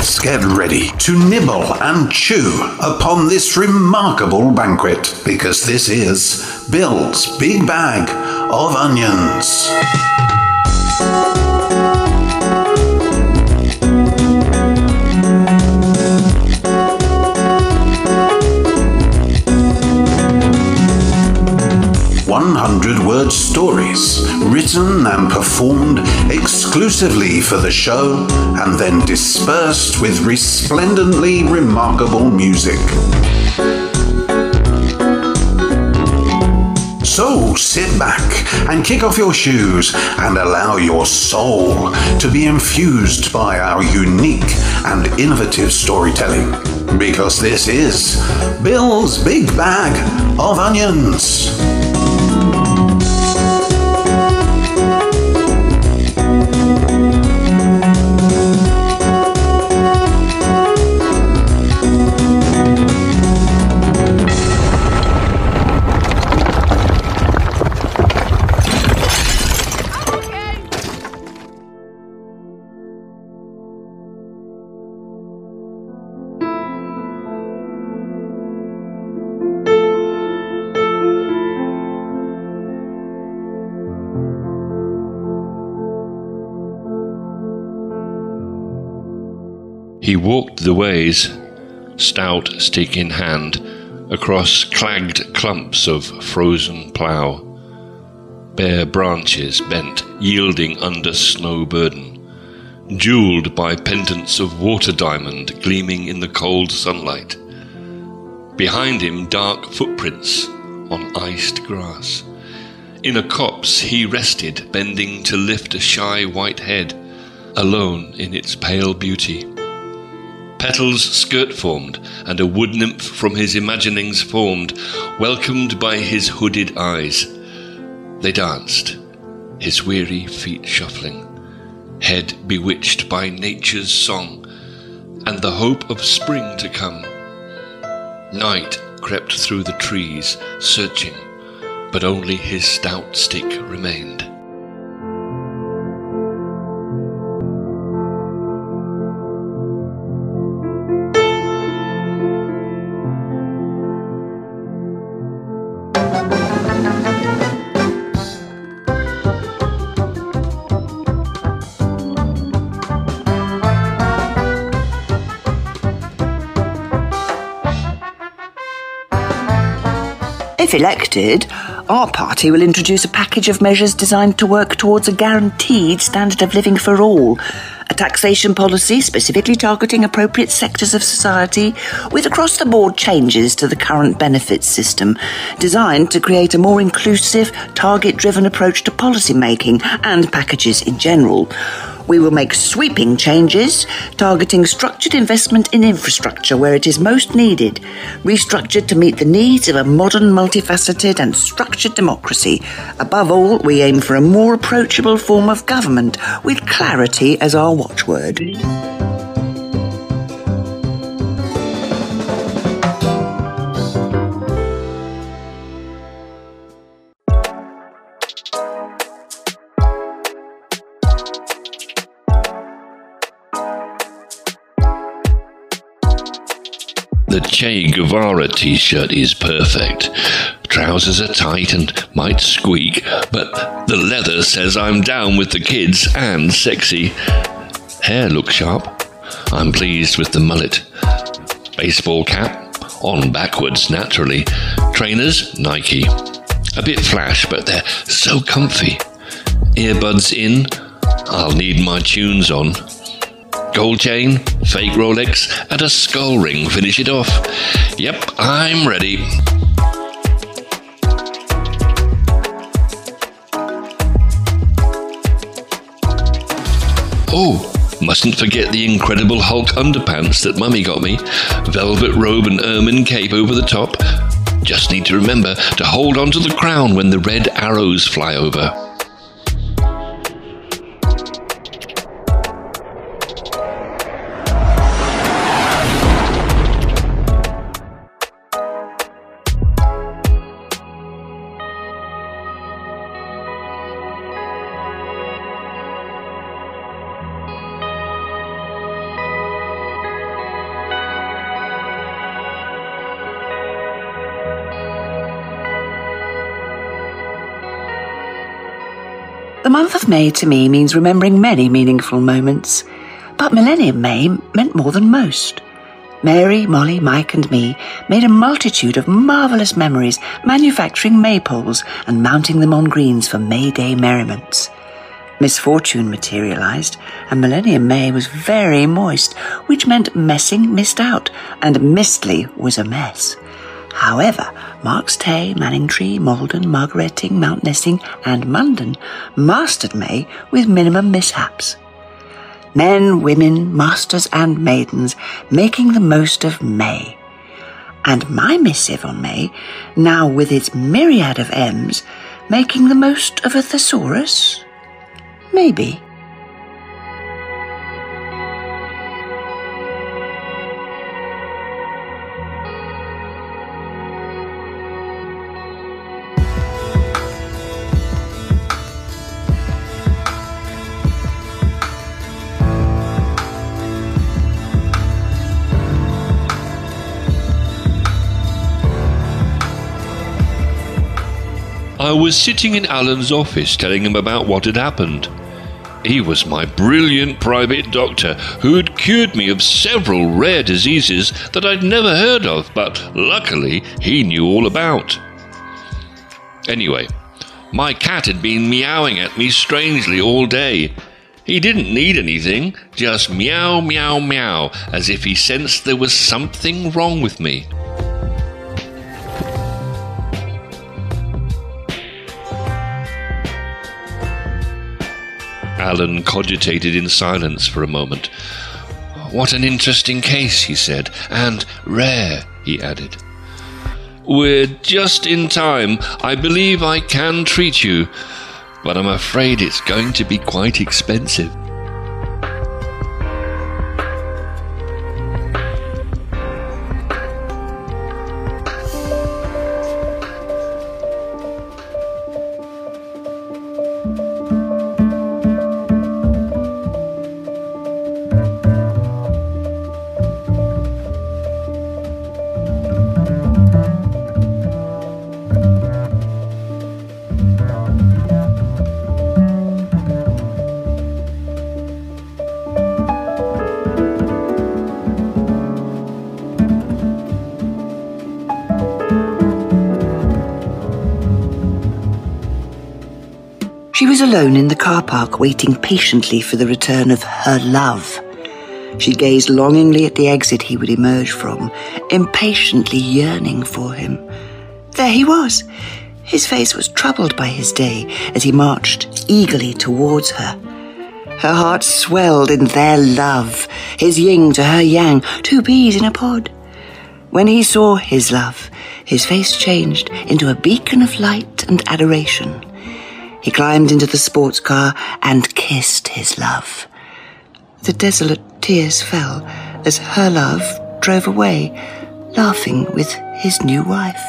let's get ready to nibble and chew upon this remarkable banquet because this is Bill's Big Bag of Onions. 100 word stories, written and performed exclusively for the show, and then dispersed with resplendently remarkable music. So sit back and kick off your shoes and allow your soul to be infused by our unique and innovative storytelling. Because this is Bill's Big Bag of Onions. He walked the ways, stout stick in hand, across clagged clumps of frozen plough. Bare branches bent, yielding under snow burden, jewelled by pendants of water diamond gleaming in the cold sunlight. Behind him, dark footprints on iced grass. In a copse he rested, bending to lift a shy white head, alone in its pale beauty. Petals skirt formed, and a wood nymph from his imaginings formed, welcomed by his hooded eyes. They danced, his weary feet shuffling, head bewitched by nature's song, and the hope of spring to come. Night crept through the trees, searching, but only his stout stick remained. If elected, our party will introduce a package of measures designed to work towards a guaranteed standard of living for all. A taxation policy specifically targeting appropriate sectors of society with across the board changes to the current benefits system, designed to create a more inclusive, target driven approach to policy making and packages in general. We will make sweeping changes, targeting structured investment in infrastructure where it is most needed, restructured to meet the needs of a modern, multifaceted, and structured democracy. Above all, we aim for a more approachable form of government with clarity as our watchword. The Che Guevara t shirt is perfect. Trousers are tight and might squeak, but the leather says I'm down with the kids and sexy. Hair looks sharp. I'm pleased with the mullet. Baseball cap, on backwards naturally. Trainers, Nike. A bit flash, but they're so comfy. Earbuds in, I'll need my tunes on. Gold chain, fake Rolex, and a skull ring finish it off. Yep, I'm ready. Oh, mustn't forget the Incredible Hulk underpants that Mummy got me. Velvet robe and ermine cape over the top. Just need to remember to hold on to the crown when the red arrows fly over. Month of May to me means remembering many meaningful moments, but Millennium May meant more than most. Mary, Molly, Mike, and me made a multitude of marvellous memories, manufacturing maypoles and mounting them on greens for May Day merriments. Misfortune materialised, and Millennium May was very moist, which meant messing missed out, and Mistley was a mess. However, Marks Tey, Manningtree, Maldon, Margaretting, Mount Nessing, and Munden mastered May with minimum mishaps men, women, masters, and maidens making the most of May. And my missive on May, now with its myriad of M's, making the most of a thesaurus? Maybe. Was sitting in Alan's office telling him about what had happened. He was my brilliant private doctor who had cured me of several rare diseases that I'd never heard of, but luckily he knew all about. Anyway, my cat had been meowing at me strangely all day. He didn't need anything, just meow, meow, meow, as if he sensed there was something wrong with me. Alan cogitated in silence for a moment. What an interesting case, he said, and rare, he added. We're just in time. I believe I can treat you, but I'm afraid it's going to be quite expensive. Alone in the car park, waiting patiently for the return of her love. She gazed longingly at the exit he would emerge from, impatiently yearning for him. There he was. His face was troubled by his day as he marched eagerly towards her. Her heart swelled in their love, his yin to her yang, two peas in a pod. When he saw his love, his face changed into a beacon of light and adoration. He climbed into the sports car and kissed his love. The desolate tears fell as her love drove away, laughing with his new wife.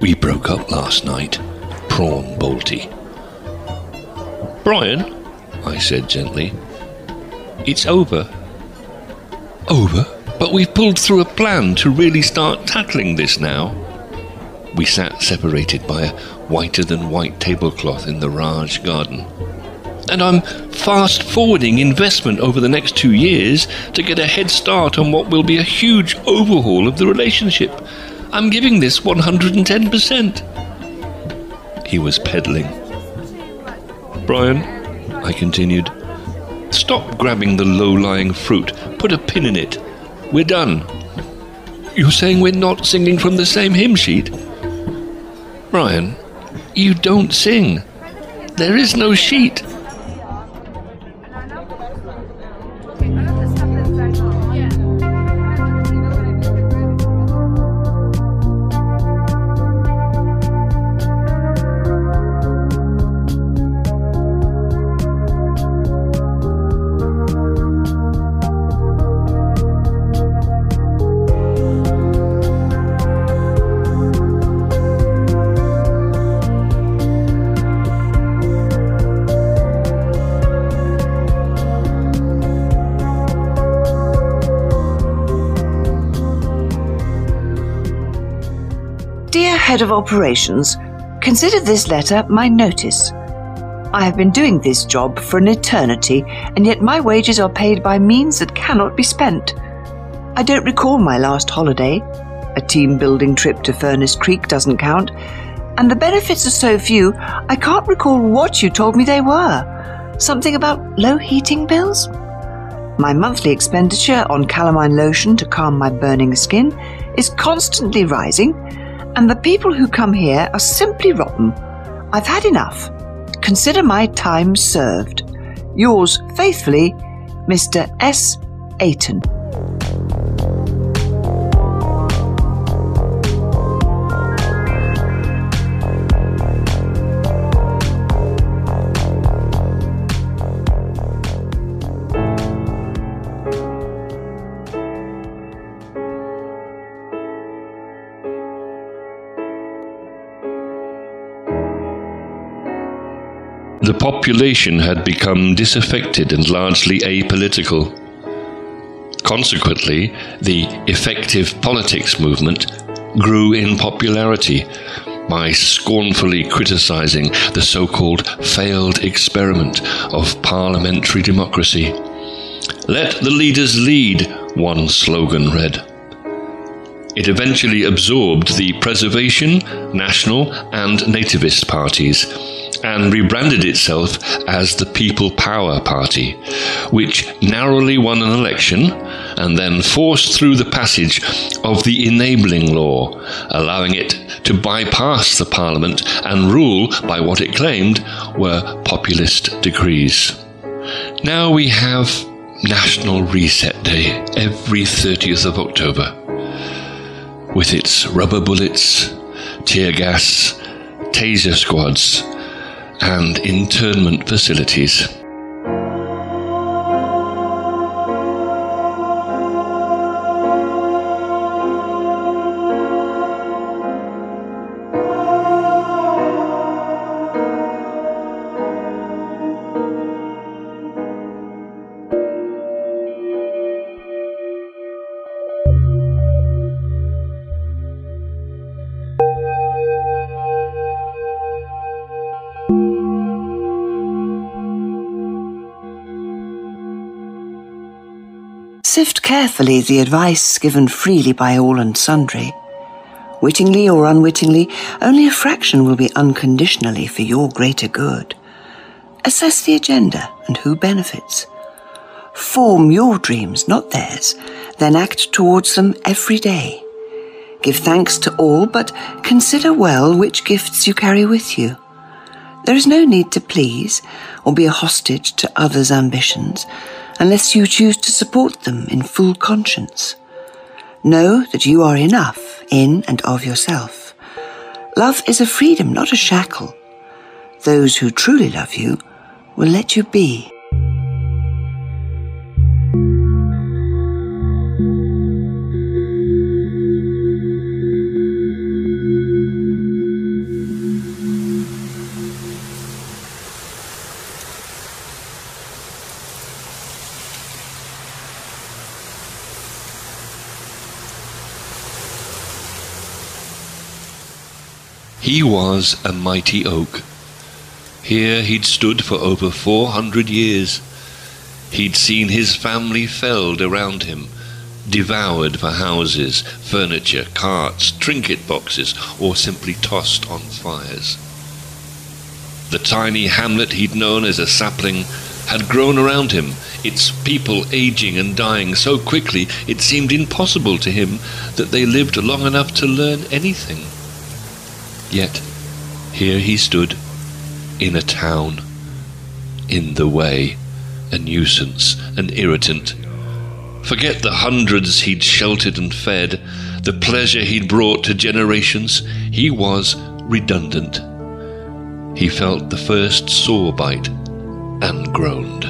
We broke up last night, Prawn Balti. Brian, I said gently, it's over. Over? But we've pulled through a plan to really start tackling this now. We sat separated by a whiter than white tablecloth in the Raj garden. And I'm fast forwarding investment over the next two years to get a head start on what will be a huge overhaul of the relationship. I'm giving this 110%. He was peddling. Brian, I continued, stop grabbing the low lying fruit. Put a pin in it. We're done. You're saying we're not singing from the same hymn sheet? Brian, you don't sing. There is no sheet. Head of Operations, consider this letter my notice. I have been doing this job for an eternity, and yet my wages are paid by means that cannot be spent. I don't recall my last holiday. A team building trip to Furnace Creek doesn't count. And the benefits are so few, I can't recall what you told me they were. Something about low heating bills? My monthly expenditure on calamine lotion to calm my burning skin is constantly rising, and the people who come here are simply rotten. I've had enough. Consider my time served. Yours faithfully, Mr. S. Ayton. Population had become disaffected and largely apolitical. Consequently, the effective politics movement grew in popularity by scornfully criticizing the so called failed experiment of parliamentary democracy. Let the leaders lead, one slogan read. It eventually absorbed the Preservation, National, and Nativist parties and rebranded itself as the People Power Party, which narrowly won an election and then forced through the passage of the Enabling Law, allowing it to bypass the Parliament and rule by what it claimed were populist decrees. Now we have National Reset Day every 30th of October, with its rubber bullets, tear gas, taser squads, and internment facilities. Sift carefully the advice given freely by all and sundry. Wittingly or unwittingly, only a fraction will be unconditionally for your greater good. Assess the agenda and who benefits. Form your dreams, not theirs, then act towards them every day. Give thanks to all, but consider well which gifts you carry with you. There is no need to please or be a hostage to others' ambitions unless you choose to support them in full conscience. Know that you are enough in and of yourself. Love is a freedom, not a shackle. Those who truly love you will let you be. He was a mighty oak. Here he'd stood for over four hundred years. He'd seen his family felled around him, devoured for houses, furniture, carts, trinket boxes, or simply tossed on fires. The tiny hamlet he'd known as a sapling had grown around him, its people aging and dying so quickly it seemed impossible to him that they lived long enough to learn anything. Yet here he stood, in a town, in the way, a nuisance, an irritant. Forget the hundreds he'd sheltered and fed, the pleasure he'd brought to generations. He was redundant. He felt the first sore bite and groaned.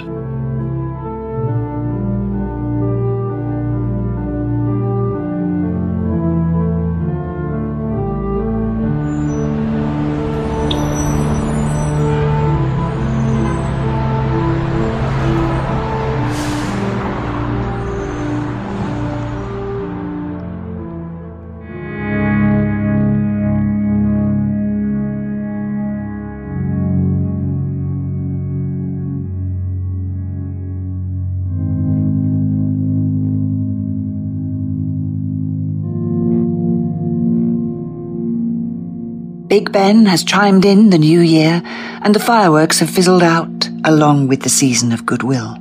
Big Ben has chimed in the new year, and the fireworks have fizzled out, along with the season of goodwill.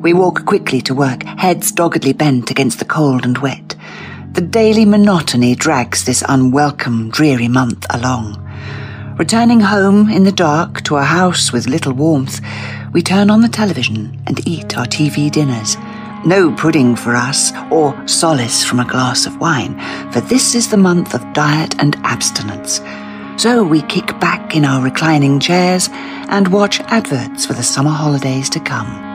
We walk quickly to work, heads doggedly bent against the cold and wet. The daily monotony drags this unwelcome, dreary month along. Returning home in the dark to a house with little warmth, we turn on the television and eat our TV dinners. No pudding for us, or solace from a glass of wine, for this is the month of diet and abstinence. So we kick back in our reclining chairs and watch adverts for the summer holidays to come.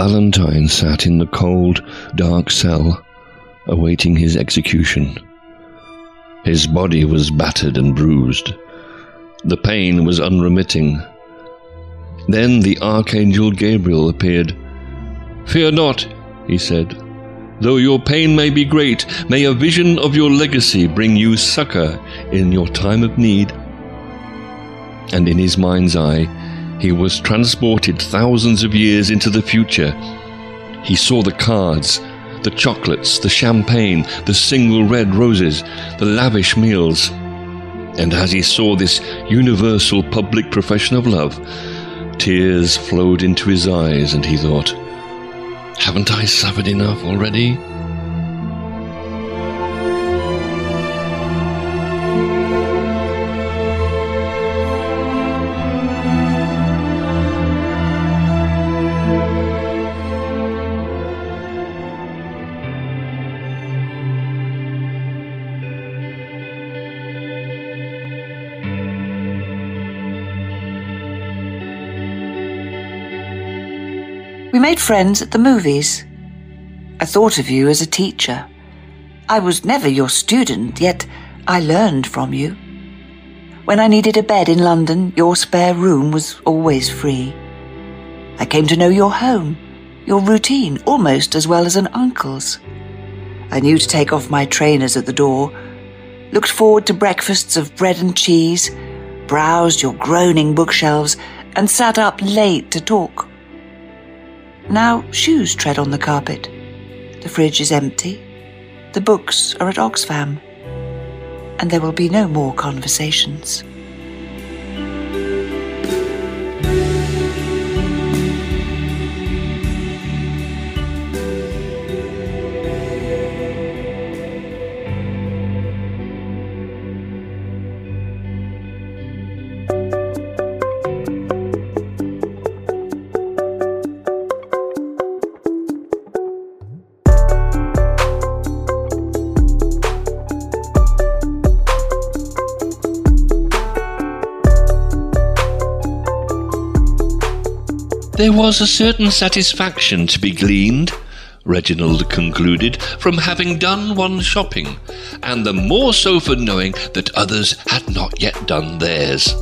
Valentine sat in the cold, dark cell, awaiting his execution. His body was battered and bruised. The pain was unremitting. Then the Archangel Gabriel appeared. Fear not, he said. Though your pain may be great, may a vision of your legacy bring you succor in your time of need. And in his mind's eye, he was transported thousands of years into the future. He saw the cards, the chocolates, the champagne, the single red roses, the lavish meals. And as he saw this universal public profession of love, tears flowed into his eyes, and he thought, Haven't I suffered enough already? Made friends at the movies. I thought of you as a teacher. I was never your student, yet I learned from you. When I needed a bed in London, your spare room was always free. I came to know your home, your routine, almost as well as an uncle's. I knew to take off my trainers at the door, looked forward to breakfasts of bread and cheese, browsed your groaning bookshelves, and sat up late to talk. Now shoes tread on the carpet. The fridge is empty. The books are at Oxfam. And there will be no more conversations. There was a certain satisfaction to be gleaned, Reginald concluded, from having done one's shopping, and the more so for knowing that others had not yet done theirs.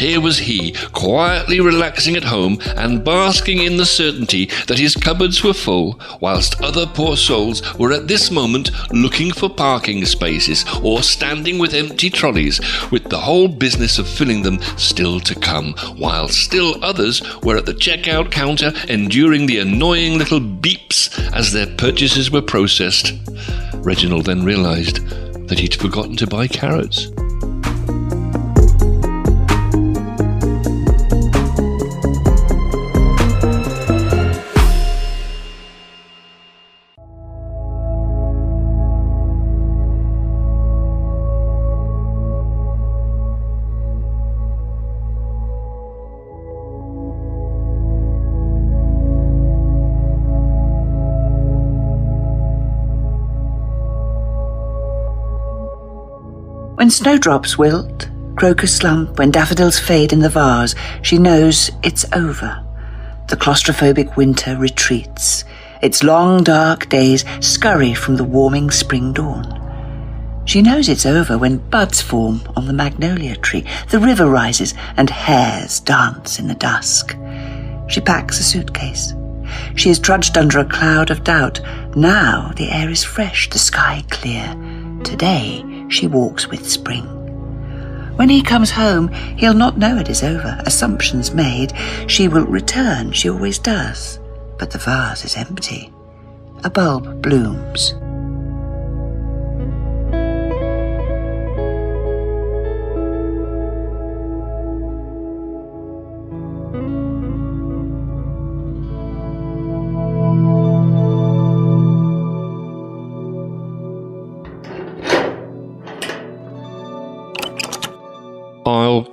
Here was he, quietly relaxing at home and basking in the certainty that his cupboards were full, whilst other poor souls were at this moment looking for parking spaces or standing with empty trolleys, with the whole business of filling them still to come, while still others were at the checkout counter enduring the annoying little beeps as their purchases were processed. Reginald then realized that he'd forgotten to buy carrots. When snowdrops wilt, crocus slump, when daffodils fade in the vase, she knows it's over. The claustrophobic winter retreats. Its long dark days scurry from the warming spring dawn. She knows it's over when buds form on the magnolia tree, the river rises, and hares dance in the dusk. She packs a suitcase. She has trudged under a cloud of doubt. Now the air is fresh, the sky clear. Today she walks with spring. When he comes home, he'll not know it is over. Assumptions made. She will return, she always does. But the vase is empty. A bulb blooms.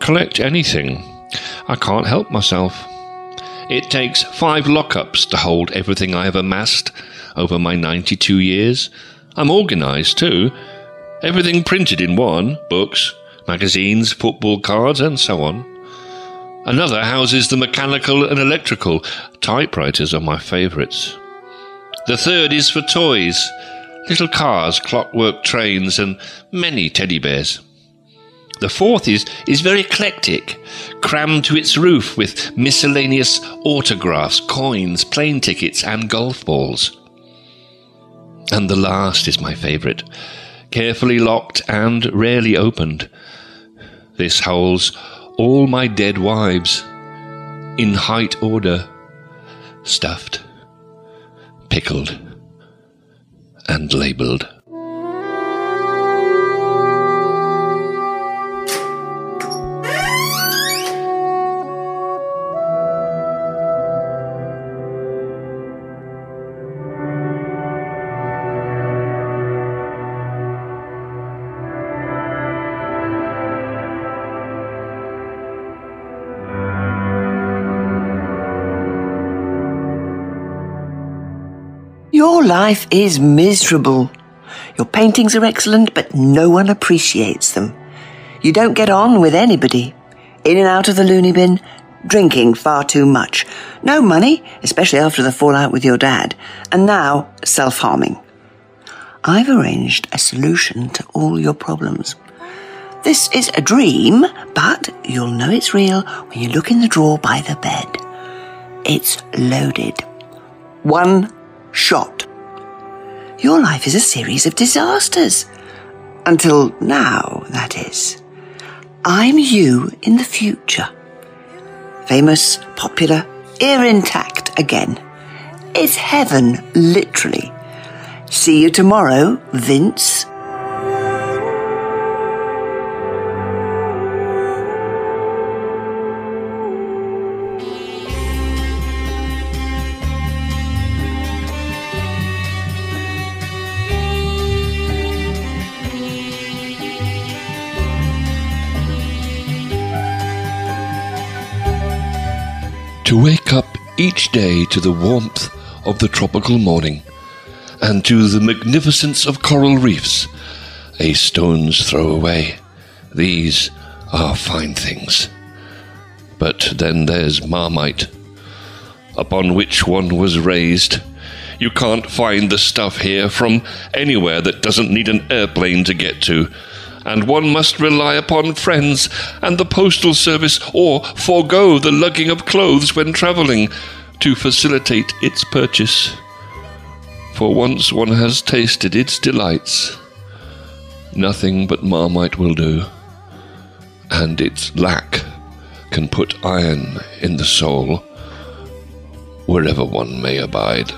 Collect anything. I can't help myself. It takes five lockups to hold everything I have amassed over my 92 years. I'm organised too. Everything printed in one books, magazines, football cards, and so on. Another houses the mechanical and electrical. Typewriters are my favourites. The third is for toys little cars, clockwork trains, and many teddy bears. The fourth is, is very eclectic, crammed to its roof with miscellaneous autographs, coins, plane tickets, and golf balls. And the last is my favourite, carefully locked and rarely opened. This holds all my dead wives, in height order, stuffed, pickled, and labelled. Your life is miserable. Your paintings are excellent, but no one appreciates them. You don't get on with anybody. In and out of the loony bin, drinking far too much. No money, especially after the fallout with your dad. And now, self harming. I've arranged a solution to all your problems. This is a dream, but you'll know it's real when you look in the drawer by the bed. It's loaded. One shot. Your life is a series of disasters. Until now, that is. I'm you in the future. Famous, popular, ear intact again. It's heaven, literally. See you tomorrow, Vince. To wake up each day to the warmth of the tropical morning and to the magnificence of coral reefs, a stone's throw away. These are fine things. But then there's Marmite, upon which one was raised. You can't find the stuff here from anywhere that doesn't need an airplane to get to. And one must rely upon friends and the postal service or forego the lugging of clothes when travelling to facilitate its purchase. For once one has tasted its delights, nothing but Marmite will do, and its lack can put iron in the soul wherever one may abide.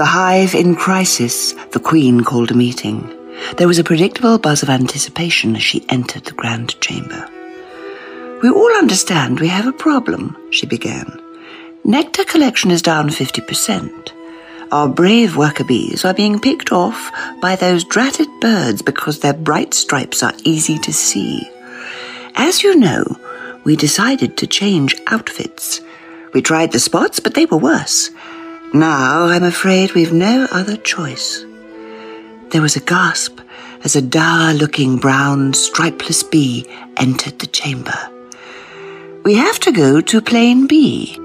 The hive in crisis, the Queen called a meeting. There was a predictable buzz of anticipation as she entered the Grand Chamber. We all understand we have a problem, she began. Nectar collection is down 50%. Our brave worker bees are being picked off by those dratted birds because their bright stripes are easy to see. As you know, we decided to change outfits. We tried the spots, but they were worse. Now I'm afraid we've no other choice. There was a gasp as a dour looking brown stripeless bee entered the chamber. We have to go to plain B.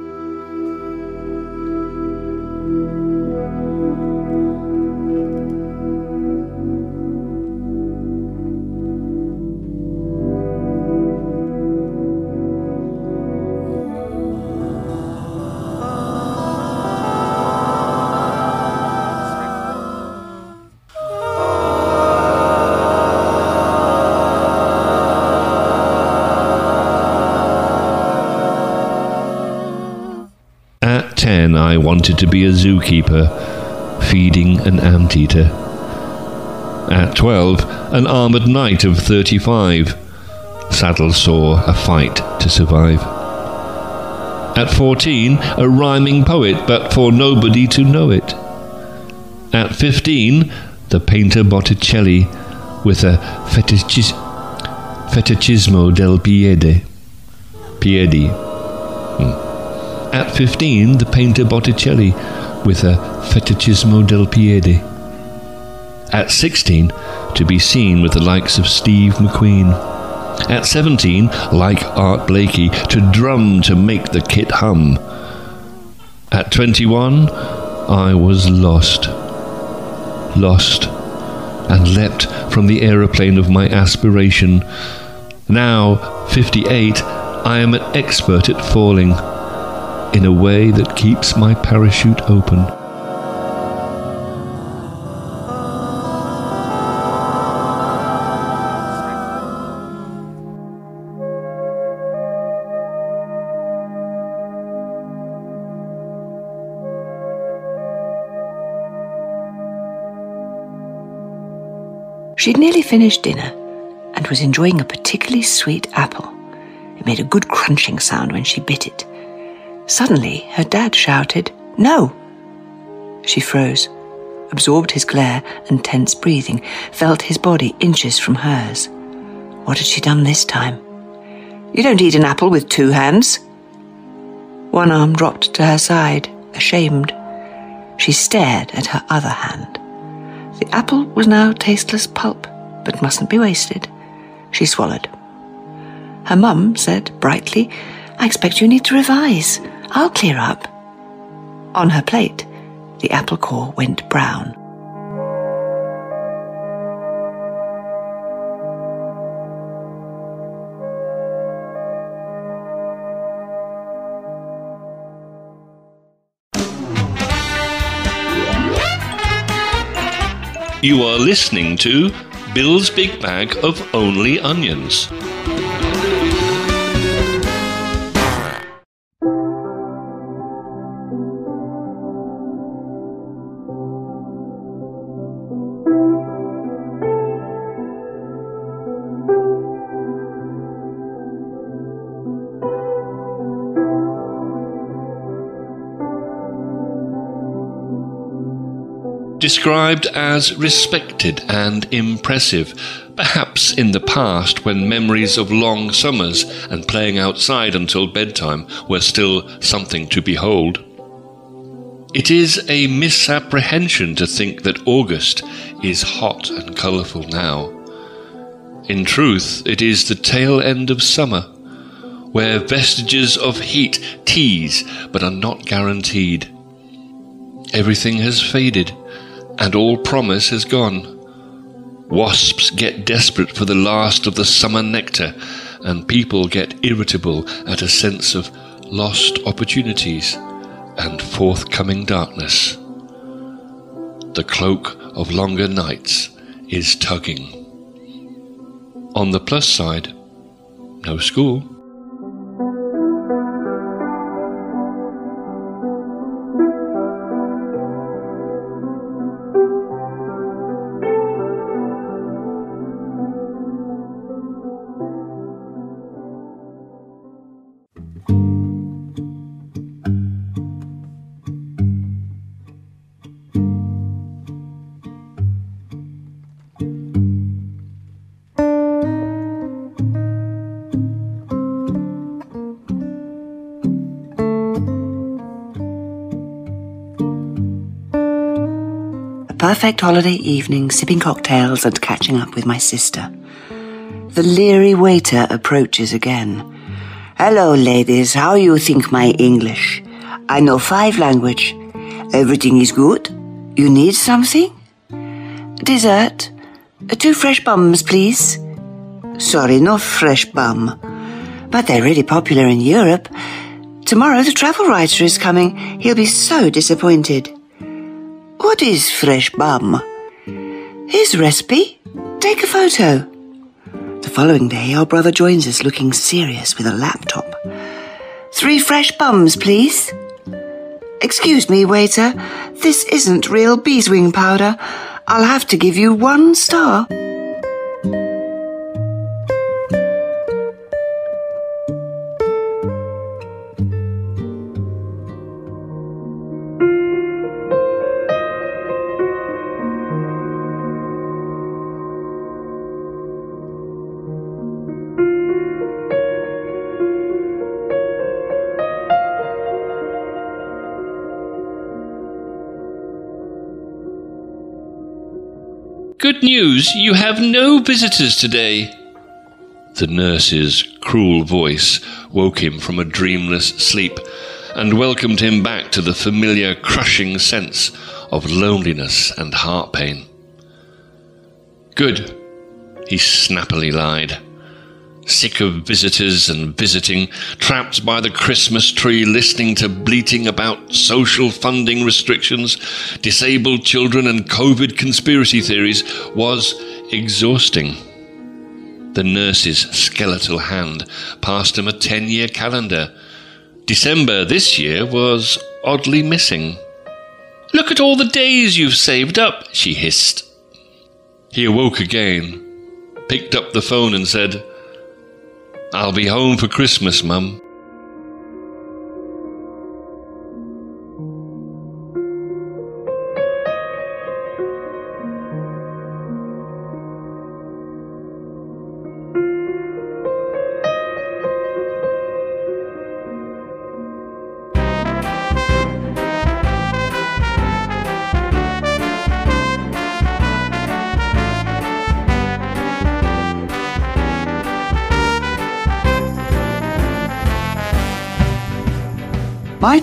At 10, I wanted to be a zookeeper, feeding an anteater. At 12, an armoured knight of 35. Saddle saw a fight to survive. At 14, a rhyming poet, but for nobody to know it. At 15, the painter Botticelli with a fetichis- fetichismo del piede. Piedi. At 15, the painter Botticelli with a fetichismo del piede. At 16, to be seen with the likes of Steve McQueen. At 17, like Art Blakey, to drum to make the kit hum. At 21, I was lost. Lost. And leapt from the aeroplane of my aspiration. Now, 58, I am an expert at falling in a way that keeps my parachute open. She'd nearly finished dinner and was enjoying a particularly sweet apple. It made a good crunching sound when she bit it. Suddenly, her dad shouted, No! She froze, absorbed his glare and tense breathing, felt his body inches from hers. What had she done this time? You don't eat an apple with two hands. One arm dropped to her side, ashamed. She stared at her other hand. The apple was now tasteless pulp, but mustn't be wasted. She swallowed. Her mum said brightly, I expect you need to revise. I'll clear up. On her plate, the apple core went brown. You are listening to Bill's Big Bag of Only Onions. Described as respected and impressive, perhaps in the past when memories of long summers and playing outside until bedtime were still something to behold. It is a misapprehension to think that August is hot and colourful now. In truth, it is the tail end of summer, where vestiges of heat tease but are not guaranteed. Everything has faded, and all promise has gone. Wasps get desperate for the last of the summer nectar, and people get irritable at a sense of lost opportunities and forthcoming darkness. The cloak of longer nights is tugging. On the plus side, no school. Perfect holiday evening sipping cocktails and catching up with my sister. The leery waiter approaches again. Hello, ladies. How you think my English? I know five language. Everything is good. You need something? Dessert? Two fresh bums, please. Sorry, no fresh bum. But they're really popular in Europe. Tomorrow the travel writer is coming. He'll be so disappointed. What is fresh bum? His recipe. Take a photo. The following day, our brother joins us looking serious with a laptop. Three fresh bums, please. Excuse me, waiter. This isn't real beeswing powder. I'll have to give you one star. Good news, you have no visitors today. The nurse's cruel voice woke him from a dreamless sleep and welcomed him back to the familiar crushing sense of loneliness and heart pain. Good, he snappily lied sick of visitors and visiting, trapped by the Christmas tree, listening to bleating about social funding restrictions, disabled children, and COVID conspiracy theories, was exhausting. The nurse's skeletal hand passed him a 10 year calendar. December this year was oddly missing. Look at all the days you've saved up, she hissed. He awoke again, picked up the phone, and said, I'll be home for Christmas, Mum.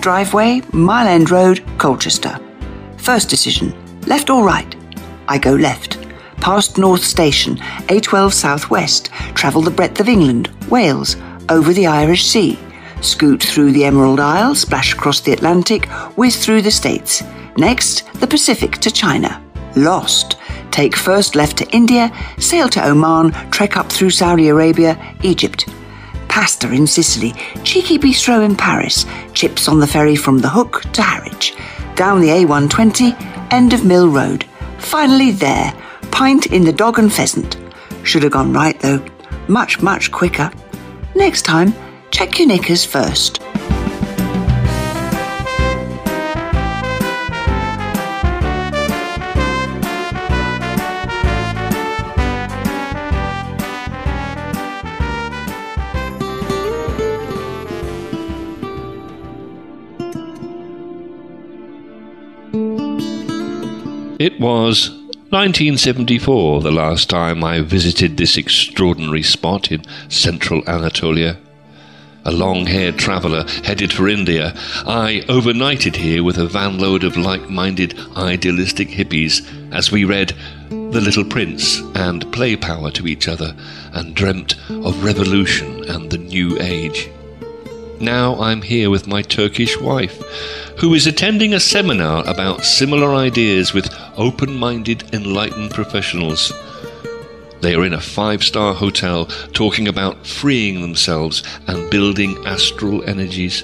Driveway, Mile End Road, Colchester. First decision, left or right? I go left. Past North Station, A12 Southwest, travel the breadth of England, Wales, over the Irish Sea, scoot through the Emerald Isle, splash across the Atlantic, whiz through the States. Next, the Pacific to China. Lost. Take first left to India, sail to Oman, trek up through Saudi Arabia, Egypt pasta in Sicily, cheeky bistro in Paris, chips on the ferry from The Hook to Harwich, down the A120, end of Mill Road. Finally there, pint in the Dog and Pheasant. Should have gone right though, much, much quicker. Next time, check your knickers first. It was 1974 the last time I visited this extraordinary spot in central Anatolia. A long haired traveller headed for India, I overnighted here with a vanload of like minded idealistic hippies as we read The Little Prince and Play Power to each other and dreamt of revolution and the new age. Now I'm here with my Turkish wife, who is attending a seminar about similar ideas with open minded, enlightened professionals. They are in a five star hotel talking about freeing themselves and building astral energies.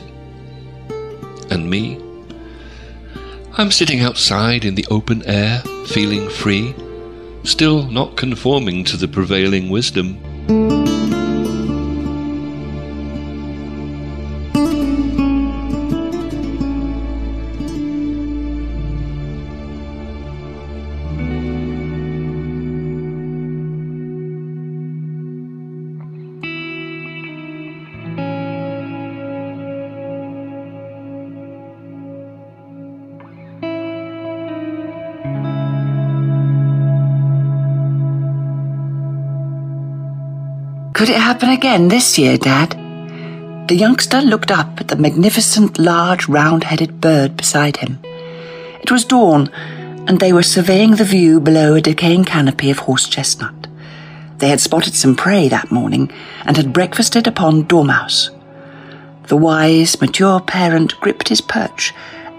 And me? I'm sitting outside in the open air, feeling free, still not conforming to the prevailing wisdom. Could it happen again this year, Dad? The youngster looked up at the magnificent, large, round headed bird beside him. It was dawn, and they were surveying the view below a decaying canopy of horse chestnut. They had spotted some prey that morning and had breakfasted upon dormouse. The wise, mature parent gripped his perch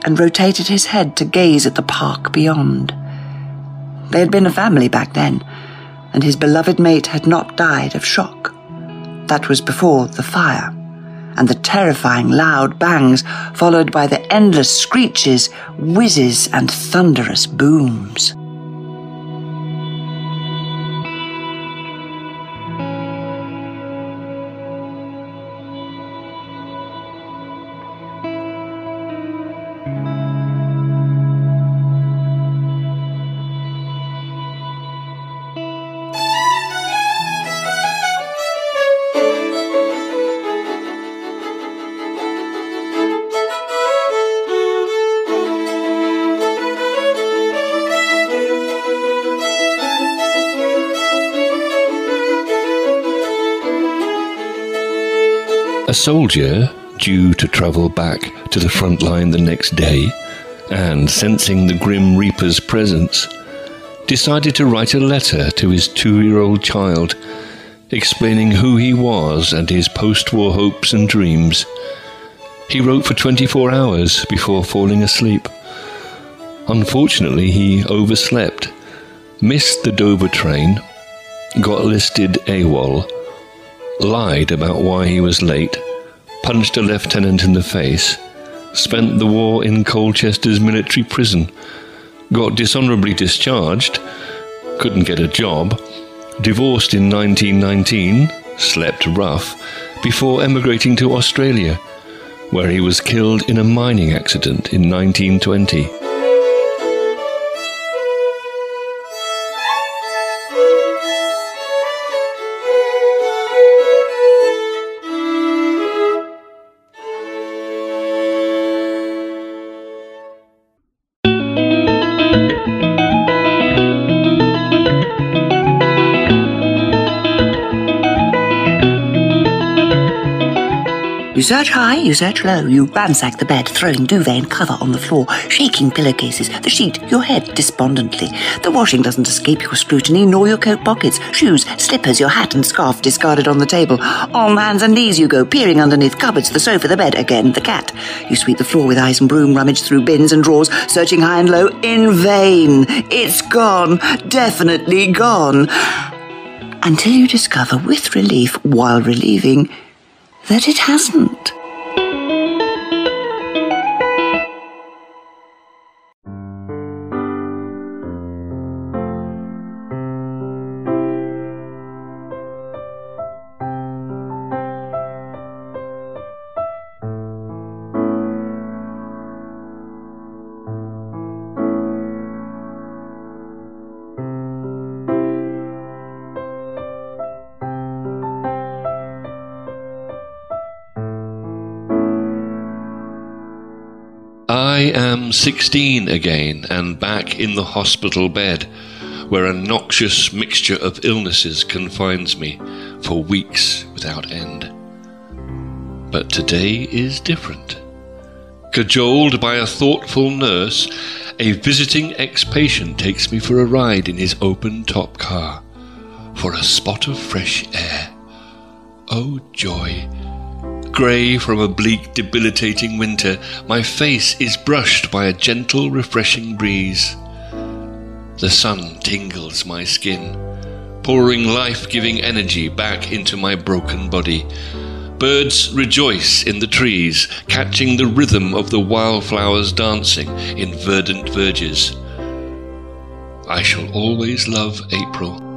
and rotated his head to gaze at the park beyond. They had been a family back then, and his beloved mate had not died of shock. That was before the fire and the terrifying loud bangs, followed by the endless screeches, whizzes, and thunderous booms. A soldier, due to travel back to the front line the next day, and sensing the Grim Reaper's presence, decided to write a letter to his two year old child, explaining who he was and his post war hopes and dreams. He wrote for 24 hours before falling asleep. Unfortunately, he overslept, missed the Dover train, got listed AWOL lied about why he was late, punched a lieutenant in the face, spent the war in Colchester's military prison, got dishonorably discharged, couldn't get a job, divorced in 1919, slept rough, before emigrating to Australia, where he was killed in a mining accident in 1920. Search high, you search low, you ransack the bed, throwing duvet and cover on the floor, shaking pillowcases, the sheet, your head despondently. The washing doesn't escape your scrutiny, nor your coat pockets, shoes, slippers, your hat and scarf discarded on the table. On hands and knees you go, peering underneath cupboards, the sofa, the bed, again the cat. You sweep the floor with ice and broom, rummage through bins and drawers, searching high and low, in vain. It's gone, definitely gone. Until you discover with relief, while relieving, that it hasn't. I am 16 again and back in the hospital bed, where a noxious mixture of illnesses confines me for weeks without end. But today is different. Cajoled by a thoughtful nurse, a visiting ex patient takes me for a ride in his open top car for a spot of fresh air. Oh, joy! Grey from a bleak, debilitating winter, my face is brushed by a gentle, refreshing breeze. The sun tingles my skin, pouring life giving energy back into my broken body. Birds rejoice in the trees, catching the rhythm of the wildflowers dancing in verdant verges. I shall always love April.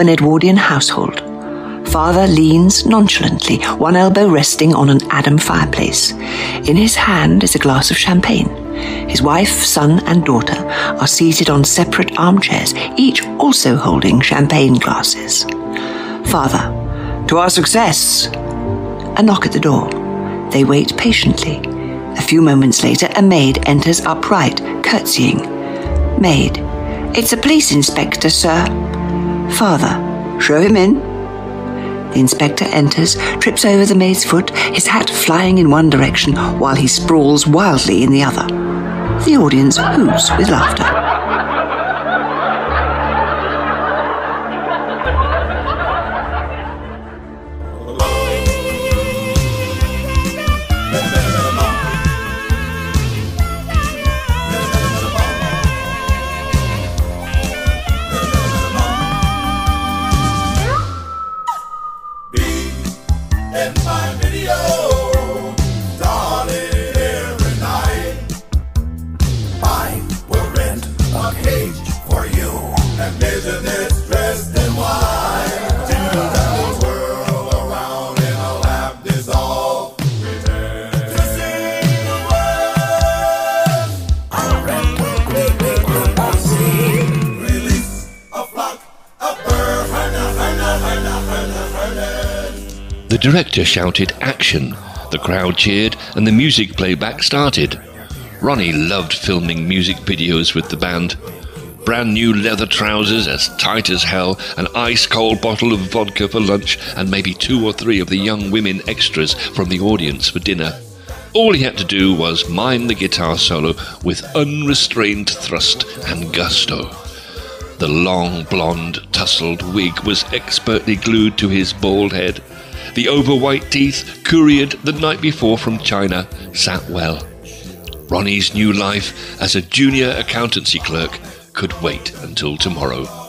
An Edwardian household. Father leans nonchalantly, one elbow resting on an Adam fireplace. In his hand is a glass of champagne. His wife, son, and daughter are seated on separate armchairs, each also holding champagne glasses. Father, to our success. A knock at the door. They wait patiently. A few moments later, a maid enters upright, curtsying. Maid, it's a police inspector, sir. Father, show him in. The inspector enters, trips over the maid's foot, his hat flying in one direction while he sprawls wildly in the other. The audience hoots with laughter. Director shouted action, the crowd cheered, and the music playback started. Ronnie loved filming music videos with the band. Brand new leather trousers as tight as hell, an ice cold bottle of vodka for lunch, and maybe two or three of the young women extras from the audience for dinner. All he had to do was mime the guitar solo with unrestrained thrust and gusto. The long blonde tousled wig was expertly glued to his bald head. The over white teeth, couriered the night before from China, sat well. Ronnie's new life as a junior accountancy clerk could wait until tomorrow.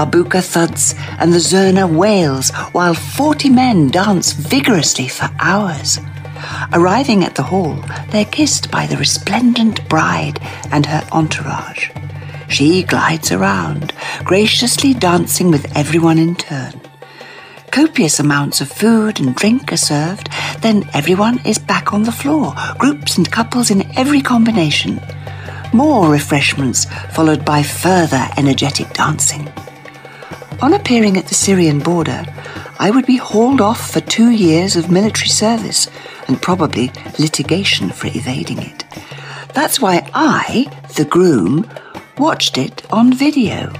Darbuka thuds and the zurna wails while 40 men dance vigorously for hours. Arriving at the hall, they're kissed by the resplendent bride and her entourage. She glides around, graciously dancing with everyone in turn. Copious amounts of food and drink are served, then everyone is back on the floor, groups and couples in every combination. More refreshments, followed by further energetic dancing. On appearing at the Syrian border, I would be hauled off for two years of military service and probably litigation for evading it. That's why I, the groom, watched it on video.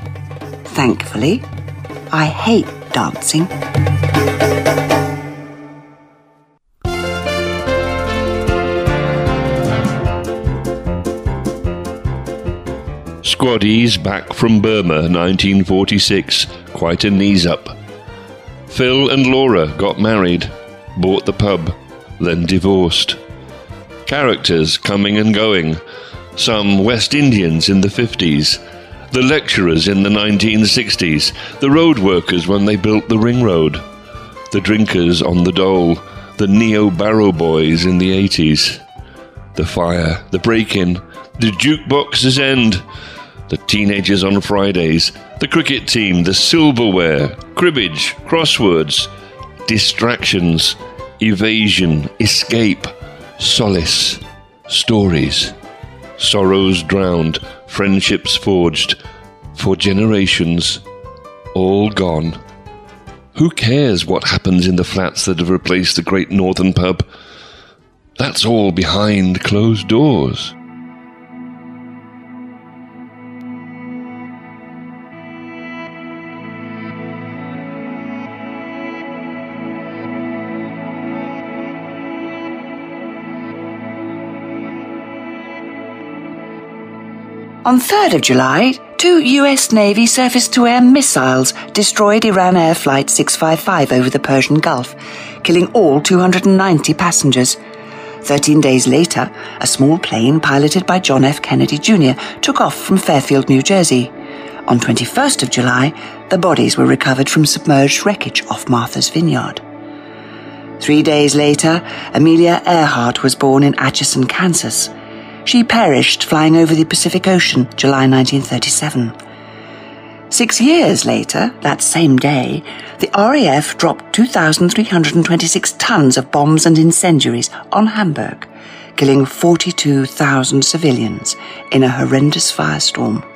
Thankfully, I hate dancing. Squaddies back from Burma 1946, quite a knees up. Phil and Laura got married, bought the pub, then divorced. Characters coming and going, some West Indians in the 50s, the lecturers in the 1960s, the road workers when they built the ring road, the drinkers on the dole, the neo barrow boys in the 80s, the fire, the break in, the jukebox's end, the teenagers on Fridays, the cricket team, the silverware, cribbage, crosswords, distractions, evasion, escape, solace, stories, sorrows drowned, friendships forged, for generations, all gone. Who cares what happens in the flats that have replaced the great northern pub? That's all behind closed doors. On 3rd of July, two US Navy surface to air missiles destroyed Iran Air Flight 655 over the Persian Gulf, killing all 290 passengers. Thirteen days later, a small plane piloted by John F. Kennedy Jr. took off from Fairfield, New Jersey. On 21st of July, the bodies were recovered from submerged wreckage off Martha's Vineyard. Three days later, Amelia Earhart was born in Atchison, Kansas. She perished flying over the Pacific Ocean, July 1937. Six years later, that same day, the RAF dropped 2,326 tons of bombs and incendiaries on Hamburg, killing 42,000 civilians in a horrendous firestorm.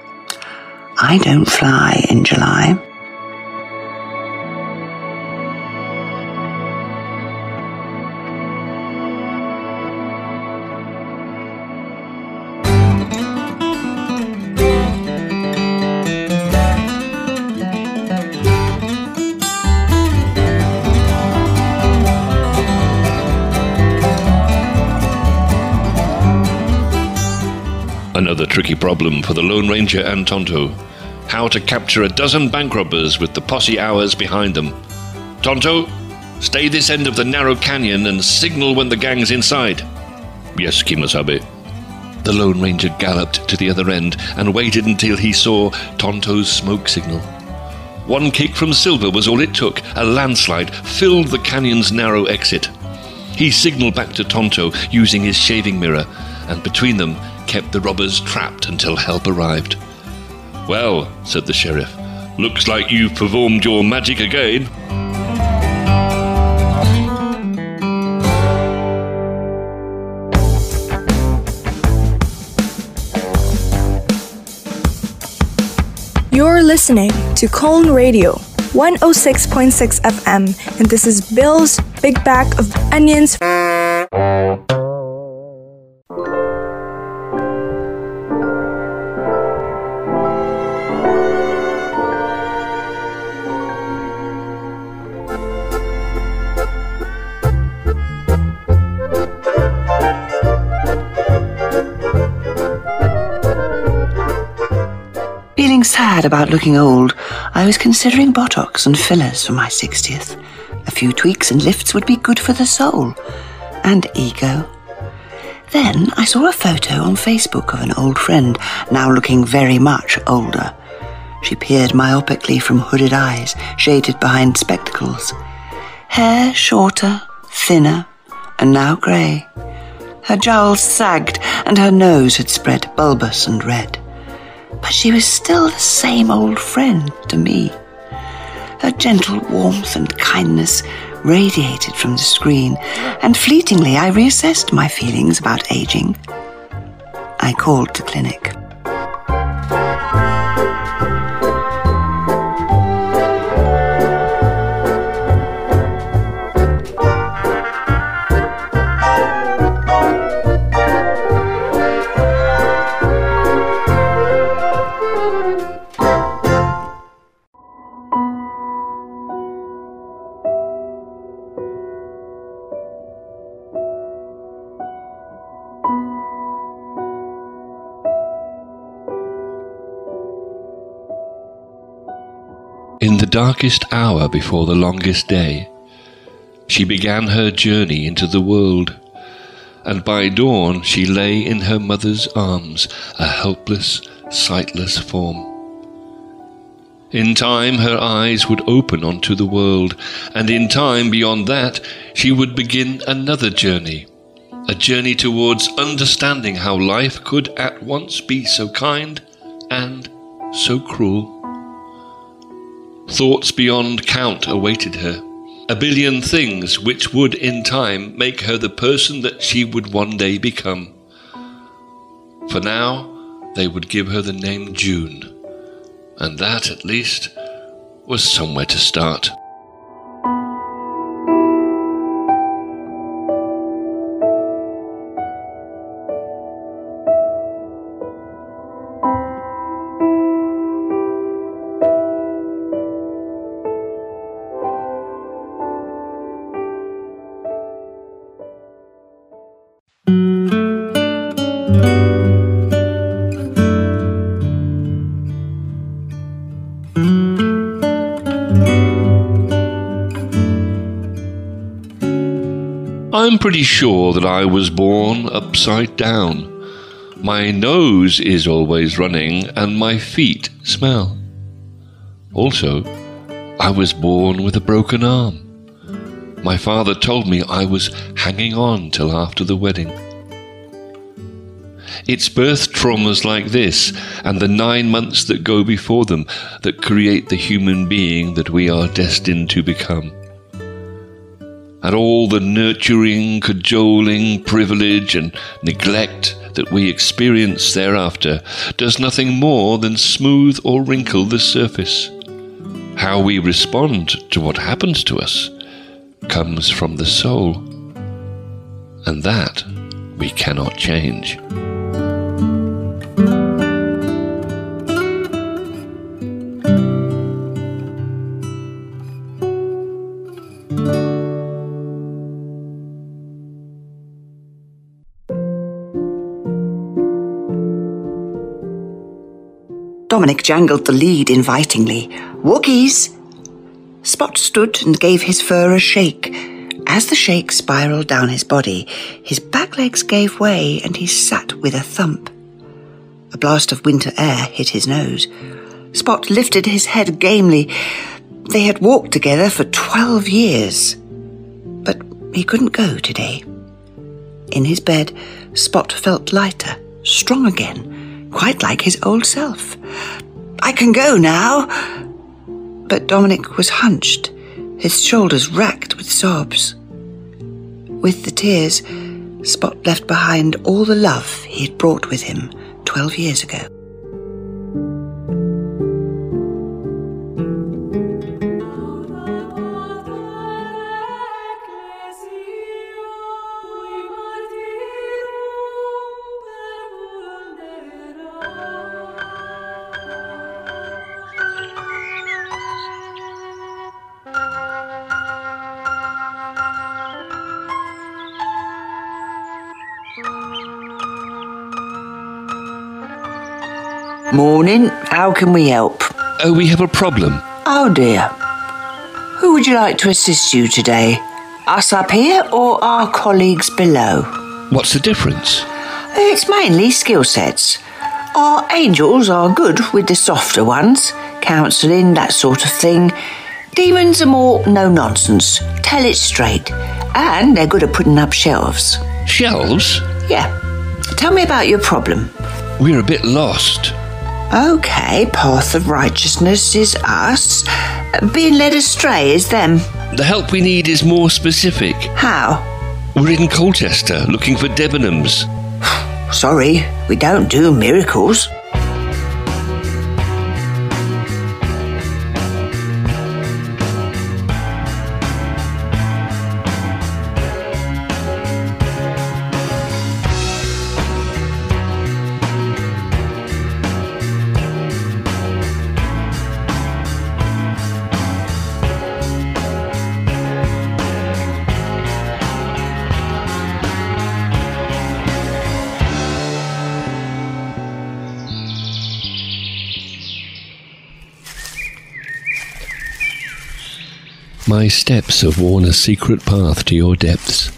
I don't fly in July. Problem for the Lone Ranger and Tonto. How to capture a dozen bank robbers with the posse hours behind them. Tonto, stay this end of the narrow canyon and signal when the gang's inside. Yes, Kemosabe. The Lone Ranger galloped to the other end and waited until he saw Tonto's smoke signal. One kick from Silver was all it took. A landslide filled the canyon's narrow exit. He signaled back to Tonto using his shaving mirror, and between them kept the robbers trapped until help arrived. Well, said the sheriff, looks like you've performed your magic again. You're listening to Colne Radio 106.6 FM, and this is Bill's Big Bag of Onions. Feeling sad about looking old, I was considering Botox and fillers for my 60th. A few tweaks and lifts would be good for the soul and ego. Then I saw a photo on Facebook of an old friend, now looking very much older. She peered myopically from hooded eyes, shaded behind spectacles. Hair shorter, thinner, and now grey. Her jowls sagged, and her nose had spread bulbous and red but she was still the same old friend to me. Her gentle warmth and kindness radiated from the screen, and fleetingly I reassessed my feelings about aging. I called the clinic. In the darkest hour before the longest day, she began her journey into the world, and by dawn she lay in her mother's arms, a helpless, sightless form. In time her eyes would open onto the world, and in time beyond that she would begin another journey, a journey towards understanding how life could at once be so kind and so cruel. Thoughts beyond count awaited her. A billion things which would in time make her the person that she would one day become. For now, they would give her the name June, and that, at least, was somewhere to start. Pretty sure that I was born upside down. My nose is always running and my feet smell. Also, I was born with a broken arm. My father told me I was hanging on till after the wedding. It's birth traumas like this and the nine months that go before them that create the human being that we are destined to become. And all the nurturing, cajoling, privilege, and neglect that we experience thereafter does nothing more than smooth or wrinkle the surface. How we respond to what happens to us comes from the soul, and that we cannot change. Dominic jangled the lead invitingly. Wookies! Spot stood and gave his fur a shake. As the shake spiraled down his body, his back legs gave way and he sat with a thump. A blast of winter air hit his nose. Spot lifted his head gamely. They had walked together for twelve years. But he couldn't go today. In his bed, Spot felt lighter, strong again quite like his old self. I can go now. But Dominic was hunched, his shoulders racked with sobs. With the tears, Spot left behind all the love he had brought with him twelve years ago. Morning. How can we help? Oh, we have a problem. Oh dear. Who would you like to assist you today? Us up here or our colleagues below? What's the difference? It's mainly skill sets. Our angels are good with the softer ones, counselling, that sort of thing. Demons are more no nonsense, tell it straight, and they're good at putting up shelves. Shelves? Yeah. Tell me about your problem. We're a bit lost. Okay, path of righteousness is us. Being led astray is them. The help we need is more specific. How? We're in Colchester looking for Debenhams. Sorry, we don't do miracles. My steps have worn a secret path to your depths.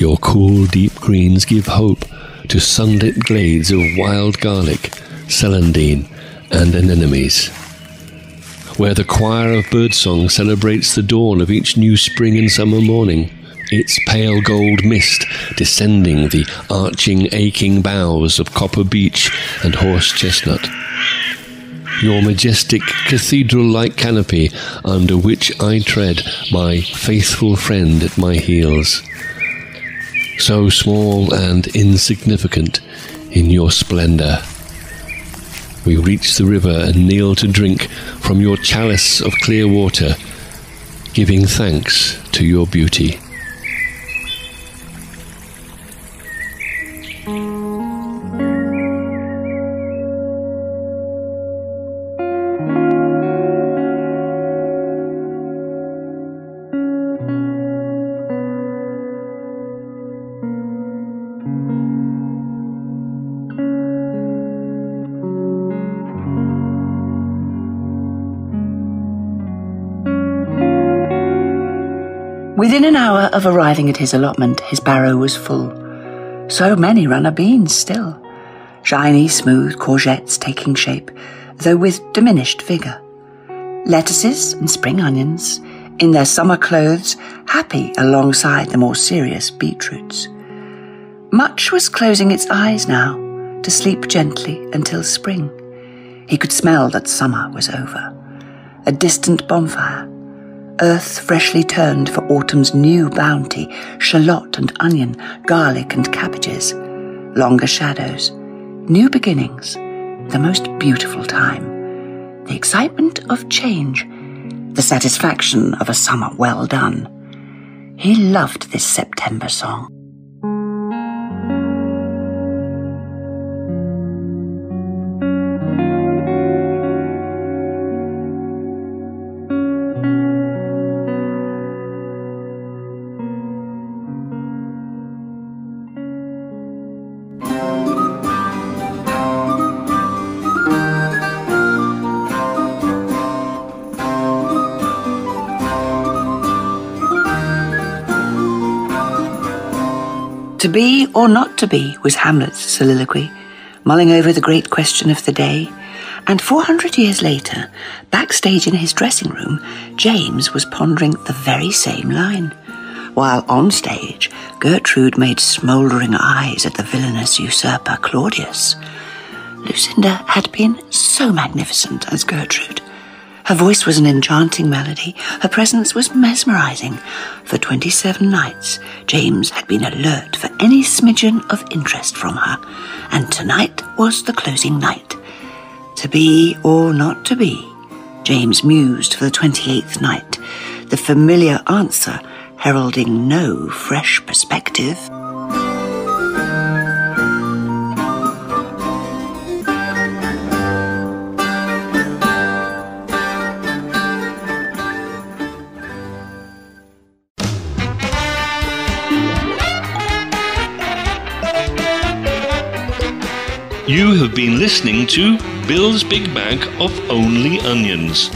Your cool, deep greens give hope to sunlit glades of wild garlic, celandine, and anemones. Where the choir of birdsong celebrates the dawn of each new spring and summer morning, its pale gold mist descending the arching, aching boughs of copper beech and horse chestnut your majestic cathedral like canopy under which I tread, my faithful friend at my heels. So small and insignificant in your splendour. We reach the river and kneel to drink from your chalice of clear water, giving thanks to your beauty. Within an hour of arriving at his allotment, his barrow was full. So many runner beans still. Shiny, smooth courgettes taking shape, though with diminished vigour. Lettuces and spring onions, in their summer clothes, happy alongside the more serious beetroots. Much was closing its eyes now, to sleep gently until spring. He could smell that summer was over. A distant bonfire, earth freshly turned for autumn's new bounty, shallot and onion, garlic and cabbages, longer shadows, new beginnings, the most beautiful time, the excitement of change, the satisfaction of a summer well done. He loved this September song. Be or not to be was Hamlet's soliloquy, mulling over the great question of the day. And 400 years later, backstage in his dressing room, James was pondering the very same line. While on stage, Gertrude made smouldering eyes at the villainous usurper Claudius. Lucinda had been so magnificent as Gertrude. Her voice was an enchanting melody. Her presence was mesmerizing. For 27 nights, James had been alert for any smidgen of interest from her. And tonight was the closing night. To be or not to be? James mused for the 28th night, the familiar answer heralding no fresh perspective. You have been listening to Bill's Big Bag of Only Onions.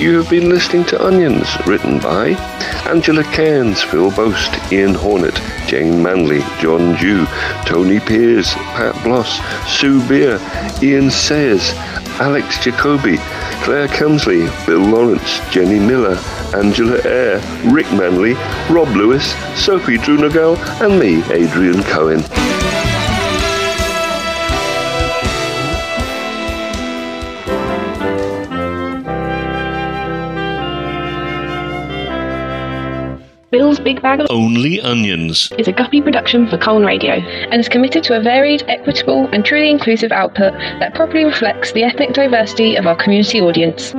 You have been listening to Onions, written by Angela Cairns, Phil Boast, Ian Hornet, Jane Manley, John Jew, Tony Pears, Pat Bloss, Sue Beer, Ian Sayers, Alex Jacoby, Claire Camsley, Bill Lawrence, Jenny Miller, Angela Eyre, Rick Manley, Rob Lewis, Sophie Drunagal, and me, Adrian Coen. Bill's Big Bag of Only Onions. is a guppy production for Colne Radio and is committed to a varied, equitable, and truly inclusive output that properly reflects the ethnic diversity of our community audience.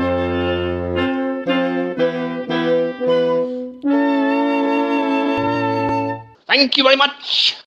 Thank you very much.